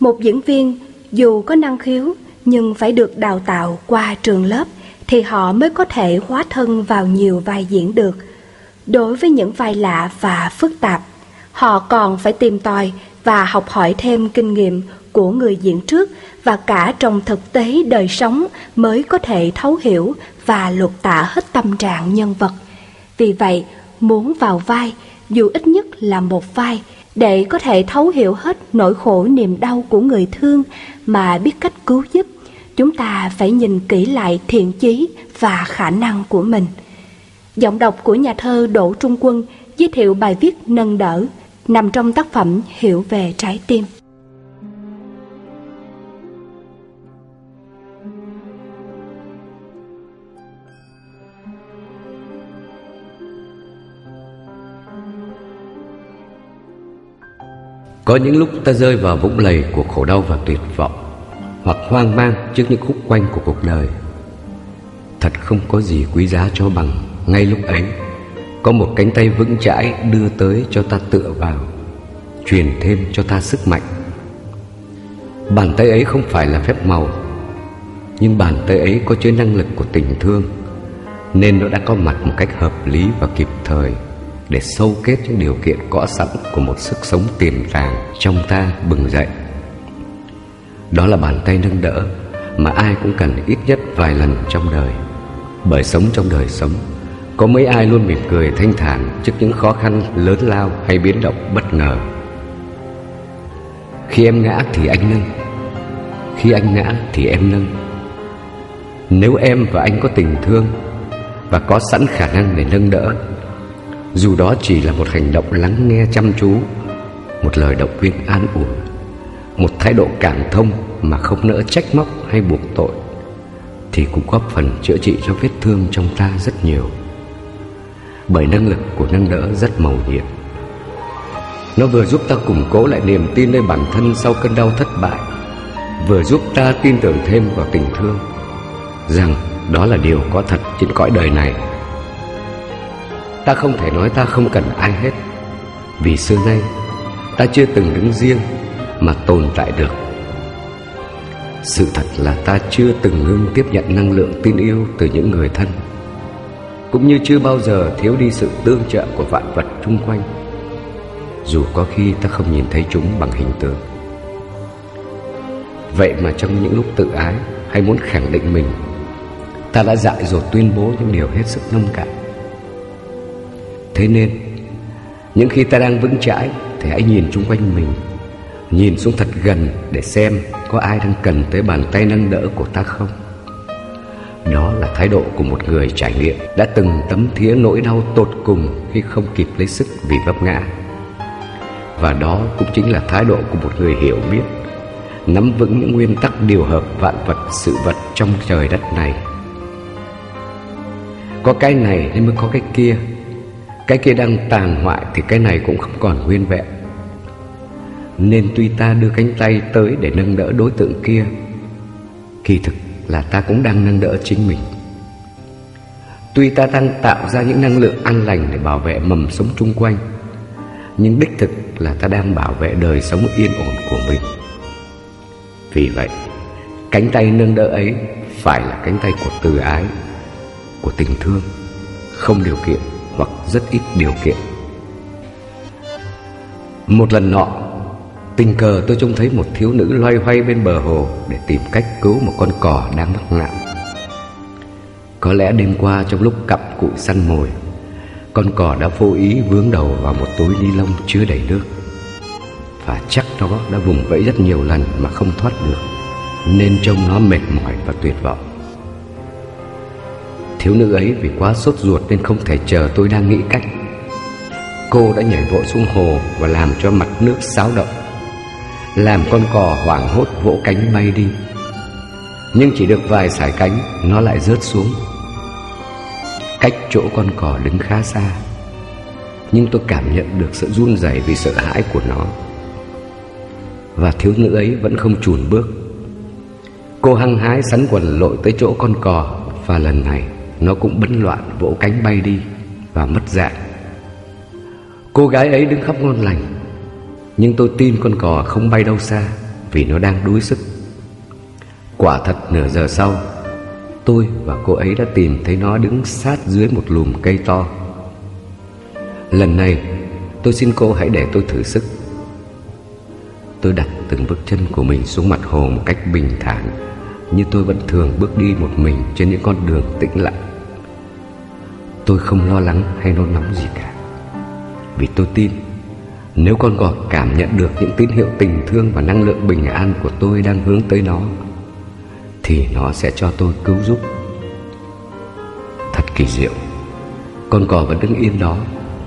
Một diễn viên dù có năng khiếu nhưng phải được đào tạo qua trường lớp thì họ mới có thể hóa thân vào nhiều vai diễn được. Đối với những vai lạ và phức tạp, họ còn phải tìm tòi và học hỏi thêm kinh nghiệm của người diễn trước và cả trong thực tế đời sống mới có thể thấu hiểu và lột tả hết tâm trạng nhân vật. Vì vậy, muốn vào vai, dù ít nhất là một vai, để có thể thấu hiểu hết nỗi khổ niềm đau của người thương mà biết cách cứu giúp, chúng ta phải nhìn kỹ lại thiện chí và khả năng của mình. Giọng đọc của nhà thơ Đỗ Trung Quân giới thiệu bài viết nâng đỡ nằm trong tác phẩm Hiểu về trái tim. Có những lúc ta rơi vào vũng lầy của khổ đau và tuyệt vọng, Hoặc hoang mang trước những khúc quanh của cuộc đời. Thật không có gì quý giá cho bằng Ngay lúc ấy. Có một cánh tay vững chãi đưa tới cho ta tựa vào, Truyền thêm cho ta sức mạnh. Bàn tay ấy không phải là phép màu, Nhưng bàn tay ấy có chứa năng lực của tình thương, Nên nó đã có mặt một cách hợp lý và kịp thời để sâu kết những điều kiện có sẵn của một sức sống tiềm tàng trong ta bừng dậy. Đó là bàn tay nâng đỡ mà ai cũng cần ít nhất vài lần trong đời. Bởi sống trong đời sống, có mấy ai luôn mỉm cười thanh thản trước những khó khăn lớn lao hay biến động bất ngờ. Khi em ngã thì anh nâng, khi anh ngã thì em nâng. Nếu em và anh có tình thương và có sẵn khả năng để nâng đỡ dù đó chỉ là một hành động lắng nghe chăm chú, Một lời động viên an ủi, Một thái độ cảm thông mà không nỡ trách móc hay buộc tội, Thì cũng góp phần chữa trị cho vết thương trong ta rất nhiều. Bởi năng lực của nâng đỡ rất màu nhiệm. Nó vừa giúp ta củng cố lại niềm tin nơi bản thân sau cơn đau thất bại, Vừa giúp ta tin tưởng thêm vào tình thương, Rằng đó là điều có thật trên cõi đời này. Ta không thể nói ta không cần ai hết. Vì xưa nay, Ta chưa từng đứng riêng Mà tồn tại được. Sự thật là ta chưa từng ngưng tiếp nhận năng lượng tin yêu Từ những người thân, Cũng như chưa bao giờ thiếu đi sự tương trợ của vạn vật chung quanh. Dù có khi ta không nhìn thấy chúng bằng hình tượng. Vậy mà trong những lúc tự ái Hay muốn khẳng định mình, Ta đã dại dột tuyên bố những điều hết sức nông cạn. Thế nên, Những khi ta đang vững chãi Thì hãy nhìn chung quanh mình. Nhìn xuống thật gần để xem Có ai đang cần tới bàn tay nâng đỡ của ta không. Đó là thái độ của một người trải nghiệm Đã từng tấm thía nỗi đau tột cùng Khi không kịp lấy sức vì vấp ngã. Và đó cũng chính là thái độ của một người hiểu biết, Nắm vững những nguyên tắc điều hợp vạn vật, sự vật trong trời đất này. Có cái này nên mới có cái kia cái kia đang tàn hoại thì cái này cũng không còn nguyên vẹn. Nên tuy ta đưa cánh tay tới để nâng đỡ đối tượng kia Kỳ thực là ta cũng đang nâng đỡ chính mình. Tuy ta đang tạo ra những năng lượng an lành để bảo vệ mầm sống chung quanh Nhưng đích thực là ta đang bảo vệ đời sống yên ổn của mình. Vì vậy, cánh tay nâng đỡ ấy phải là cánh tay của từ ái Của tình thương Không điều kiện hoặc rất ít điều kiện. Một lần nọ, Tình cờ tôi trông thấy một thiếu nữ loay hoay bên bờ hồ Để tìm cách cứu một con cò đang mắc nạn. Có lẽ đêm qua trong lúc cặp cụi săn mồi, Con cò đã vô ý vướng đầu vào một túi ni lông chứa đầy nước. Và chắc nó đã vùng vẫy rất nhiều lần mà không thoát được, Nên trông nó mệt mỏi và tuyệt vọng. Thiếu nữ ấy vì quá sốt ruột nên không thể chờ tôi đang nghĩ cách. Cô đã nhảy vội xuống hồ và làm cho mặt nước xáo động, Làm con cò hoảng hốt vỗ cánh bay đi. Nhưng chỉ được vài sải cánh, nó lại rớt xuống. Cách chỗ con cò đứng khá xa, Nhưng tôi cảm nhận được sự run rẩy vì sợ hãi của nó. Và thiếu nữ ấy vẫn không chùn bước. Cô hăng hái sắn quần lội tới chỗ con cò Và lần này nó cũng bấn loạn vỗ cánh bay đi Và mất dạng Cô gái ấy đứng khóc ngon lành Nhưng tôi tin con cò không bay đâu xa vì nó đang đuối sức. Quả thật nửa giờ sau, tôi và cô ấy đã tìm thấy nó đứng sát dưới một lùm cây to. Lần này, tôi xin cô hãy để tôi thử sức. Tôi đặt từng bước chân của mình xuống mặt hồ một cách bình thản, như tôi vẫn thường bước đi một mình trên những con đường tĩnh lặng. Tôi không lo lắng hay nôn nóng gì cả, vì tôi tin nếu con cò cảm nhận được những tín hiệu tình thương và năng lượng bình an của tôi đang hướng tới nó Thì nó sẽ cho tôi cứu giúp. Thật kỳ diệu Con cò vẫn đứng yên đó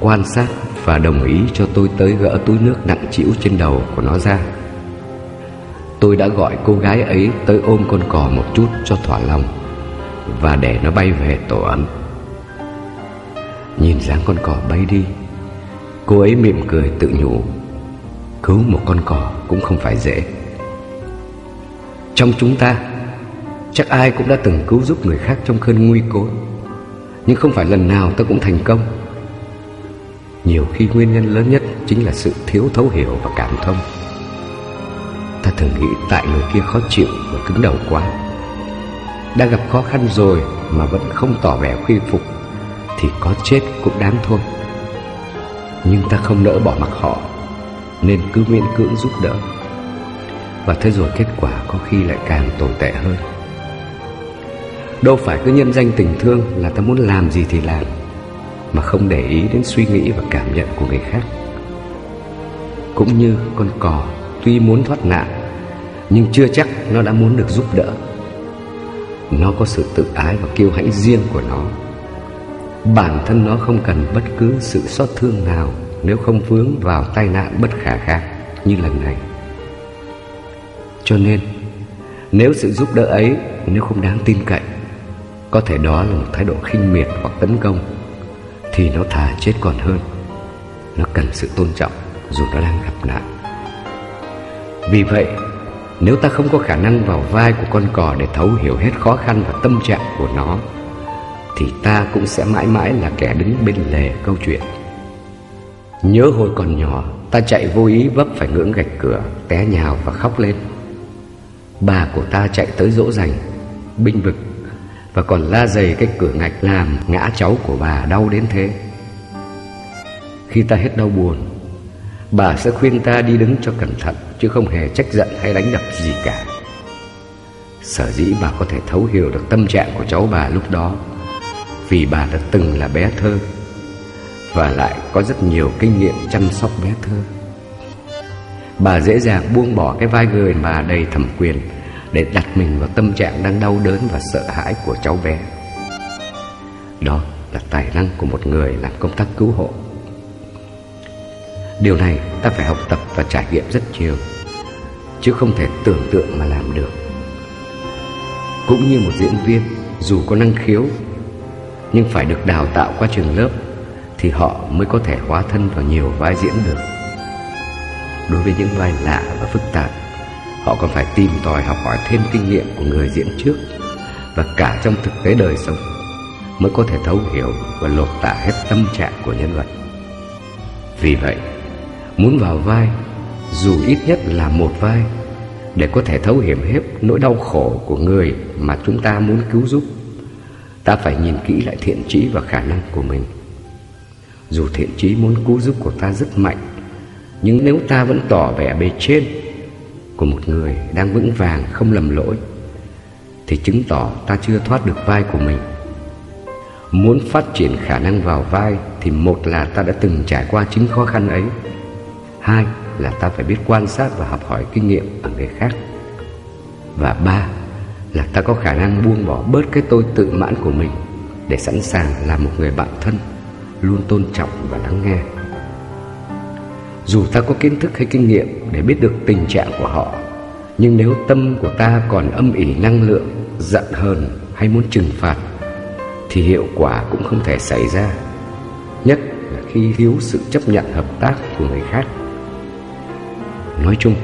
Quan sát và đồng ý cho tôi tới gỡ túi nước nặng chịu trên đầu của nó ra. Tôi đã gọi cô gái ấy tới ôm con cò một chút cho thỏa lòng Và để nó bay về tổ ấm. Nhìn dáng con cò bay đi, Cô ấy mỉm cười tự nhủ, Cứu một con cò cũng không phải dễ. Trong chúng ta, Chắc ai cũng đã từng cứu giúp người khác trong cơn nguy cố Nhưng không phải lần nào ta cũng thành công. Nhiều khi nguyên nhân lớn nhất Chính là sự thiếu thấu hiểu và cảm thông. Ta thường nghĩ tại người kia khó chịu và cứng đầu quá, Đã gặp khó khăn rồi mà vẫn không tỏ vẻ khuy phục thì có chết cũng đáng thôi. Nhưng ta không nỡ bỏ mặc họ, Nên cứ miễn cưỡng giúp đỡ. Và thế rồi kết quả có khi lại càng tồi tệ hơn. Đâu phải cứ nhân danh tình thương là ta muốn làm gì thì làm, Mà không để ý đến suy nghĩ và cảm nhận của người khác. Cũng như con cò tuy muốn thoát nạn, Nhưng chưa chắc nó đã muốn được giúp đỡ. Nó có sự tự ái và kiêu hãnh riêng của nó. Bản thân nó không cần bất cứ sự xót thương nào Nếu không vướng vào tai nạn bất khả kháng như lần này. Cho nên, Nếu sự giúp đỡ ấy Nếu không đáng tin cậy, Có thể đó là một thái độ khinh miệt hoặc tấn công, Thì nó thà chết còn hơn. Nó cần sự tôn trọng Dù nó đang gặp nạn. Vì vậy, Nếu ta không có khả năng vào vai của con cò Để thấu hiểu hết khó khăn và tâm trạng của nó thì ta cũng sẽ mãi mãi là kẻ đứng bên lề câu chuyện. Nhớ hồi còn nhỏ, Ta chạy vô ý vấp phải ngưỡng gạch cửa, Té nhào và khóc lên. Bà của ta chạy tới dỗ dành Binh vực, Và còn la dày cái cửa ngạch làm Ngã cháu của bà đau đến thế. Khi ta hết đau buồn, Bà sẽ khuyên ta đi đứng cho cẩn thận, Chứ không hề trách giận hay đánh đập gì cả. Sở dĩ bà có thể thấu hiểu được tâm trạng của cháu bà lúc đó vì bà đã từng là bé thơ và lại có rất nhiều kinh nghiệm chăm sóc bé thơ. Bà dễ dàng buông bỏ cái vai người mà đầy thẩm quyền để đặt mình vào tâm trạng đang đau đớn và sợ hãi của cháu bé. Đó là tài năng của một người làm công tác cứu hộ. Điều này ta phải học tập và trải nghiệm rất nhiều, chứ không thể tưởng tượng mà làm được. Cũng như một diễn viên, dù có năng khiếu nhưng phải được đào tạo qua trường lớp thì họ mới có thể hóa thân vào nhiều vai diễn được. Đối với những vai lạ và phức tạp, họ còn phải tìm tòi học hỏi thêm kinh nghiệm của người diễn trước và cả trong thực tế đời sống mới có thể thấu hiểu và lột tả hết tâm trạng của nhân vật. Vì vậy, muốn vào vai, dù ít nhất là một vai, để có thể thấu hiểu hết nỗi đau khổ của người mà chúng ta muốn cứu giúp Ta phải nhìn kỹ lại thiện trí và khả năng của mình. Dù thiện trí muốn cứu giúp của ta rất mạnh, Nhưng nếu ta vẫn tỏ vẻ bề trên Của một người đang vững vàng, không lầm lỗi, Thì chứng tỏ ta chưa thoát được vai của mình. Muốn phát triển khả năng vào vai Thì một là ta đã từng trải qua chính khó khăn ấy, Hai là ta phải biết quan sát và học hỏi kinh nghiệm ở người khác, Và ba là ta có khả năng buông bỏ bớt cái tôi tự mãn của mình để sẵn sàng là một người bạn thân, luôn tôn trọng và lắng nghe. Dù ta có kiến thức hay kinh nghiệm để biết được tình trạng của họ, nhưng nếu tâm của ta còn âm ỉ năng lượng, giận hờn hay muốn trừng phạt, thì hiệu quả cũng không thể xảy ra, nhất là khi thiếu sự chấp nhận hợp tác của người khác. Nói chung,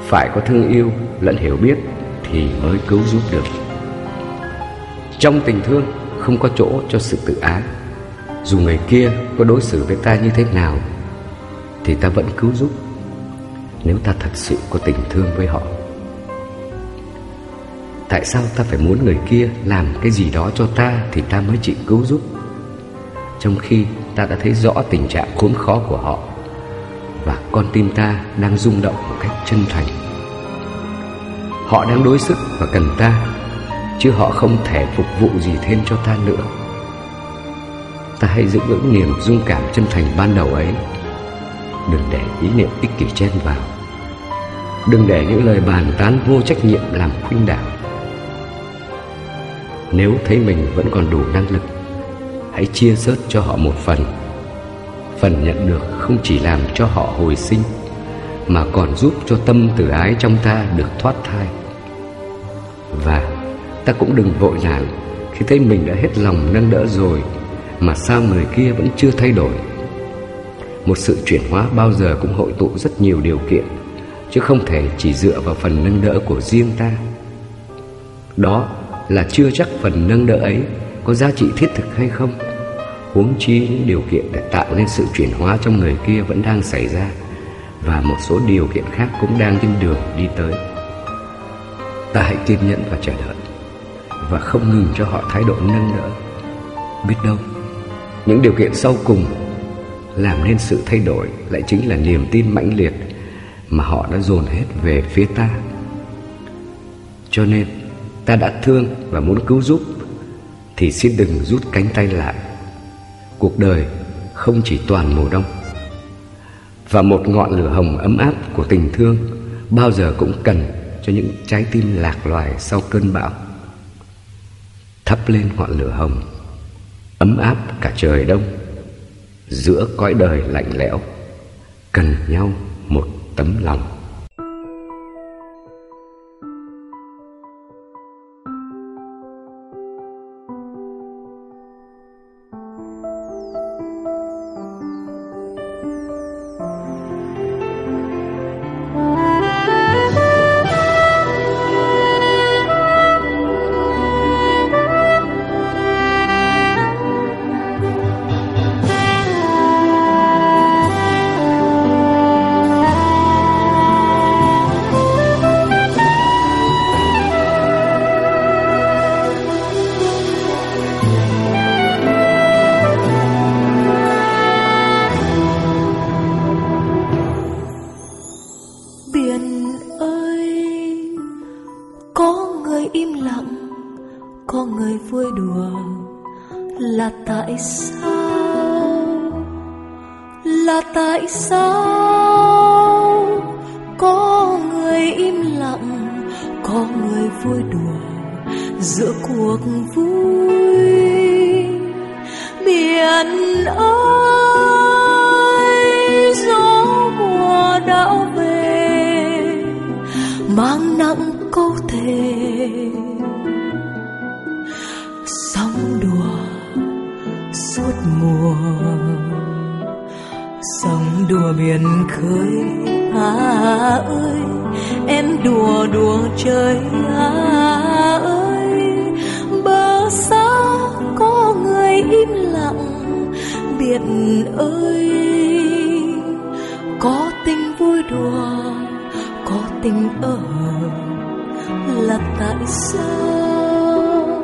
phải có thương yêu lẫn hiểu biết thì mới cứu giúp được. Trong tình thương, không có chỗ cho sự tự ái. Dù người kia có đối xử với ta như thế nào, thì ta vẫn cứu giúp, nếu ta thật sự có tình thương với họ. Tại sao ta phải muốn người kia làm cái gì đó cho ta thì ta mới chịu cứu giúp? Trong khi ta đã thấy rõ tình trạng khốn khó của họ và con tim ta đang rung động một cách chân thành họ đang đối sức và cần ta, chứ họ không thể phục vụ gì thêm cho ta nữa. Ta hãy giữ vững niềm dung cảm chân thành ban đầu ấy. Đừng để ý niệm ích kỷ chen vào. Đừng để những lời bàn tán vô trách nhiệm làm khuynh đảo. Nếu thấy mình vẫn còn đủ năng lực, hãy chia sớt cho họ một phần. Phần nhận được không chỉ làm cho họ hồi sinh mà còn giúp cho tâm từ ái trong ta được thoát thai. Và ta cũng đừng vội nản khi thấy mình đã hết lòng nâng đỡ rồi mà sao người kia vẫn chưa thay đổi. Một sự chuyển hóa bao giờ cũng hội tụ rất nhiều điều kiện, chứ không thể chỉ dựa vào phần nâng đỡ của riêng ta. Đó là chưa chắc phần nâng đỡ ấy có giá trị thiết thực hay không. Huống chi những điều kiện để tạo nên sự chuyển hóa trong người kia vẫn đang xảy ra và một số điều kiện khác cũng đang trên đường đi tới. Ta hãy kiên nhẫn và chờ đợi, và không ngừng cho họ thái độ nâng đỡ. Biết đâu, những điều kiện sau cùng làm nên sự thay đổi lại chính là niềm tin mãnh liệt mà họ đã dồn hết về phía ta. Cho nên, ta đã thương và muốn cứu giúp, thì xin đừng rút cánh tay lại. Cuộc đời không chỉ toàn mùa đông và một ngọn lửa hồng ấm áp của tình thương bao giờ cũng cần cho những trái tim lạc loài sau cơn bão. Thắp lên ngọn lửa hồng, ấm áp cả trời đông, giữa cõi đời lạnh lẽo, cần nhau một tấm lòng. lặng, có người vui đùa giữa cuộc vui. Biển ơi, gió mùa đã về, mang nặng câu thề. Sóng đùa, suốt mùa, sóng đùa biển khơi à ơi em đùa đùa chơi à ơi. Bờ xa có người im lặng, biệt ơi. Có tình vui đùa, có tình ở là tại sao?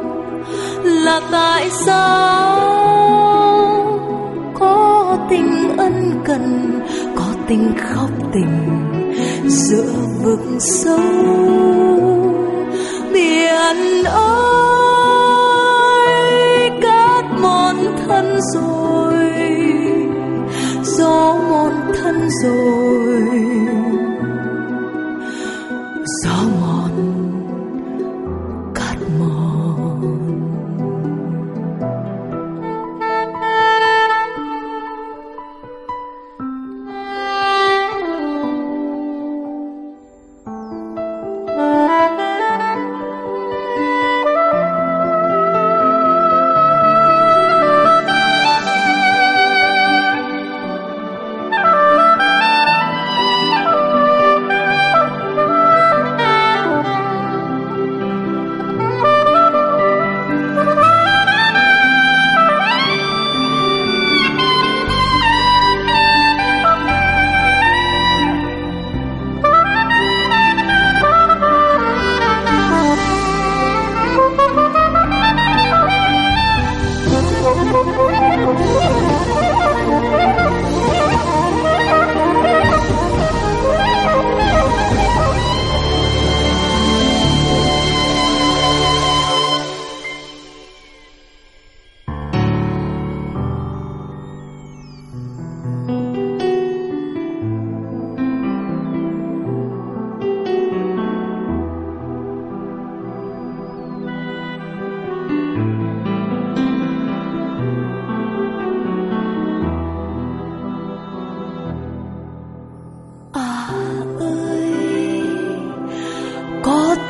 Là tại sao? Có tình ân cần, có tình khóc tình dựa vực sâu. Biển ơi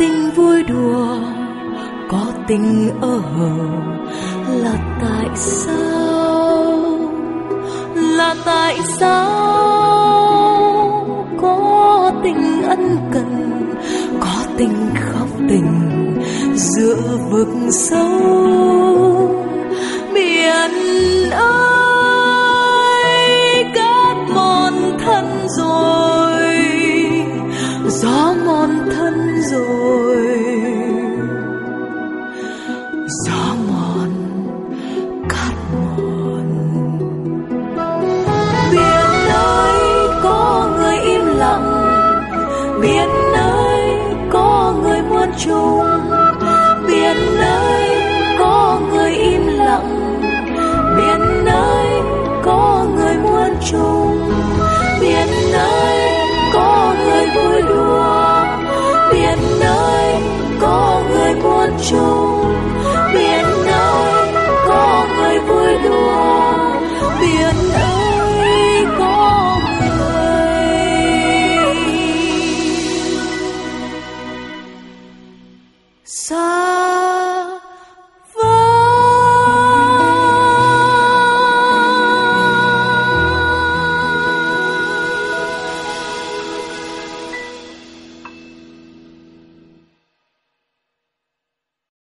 tình vui đùa, có tình ở là tại sao? Là tại sao có tình ân cần, có tình khóc tình giữa vực sâu? Biển ơi! Rồi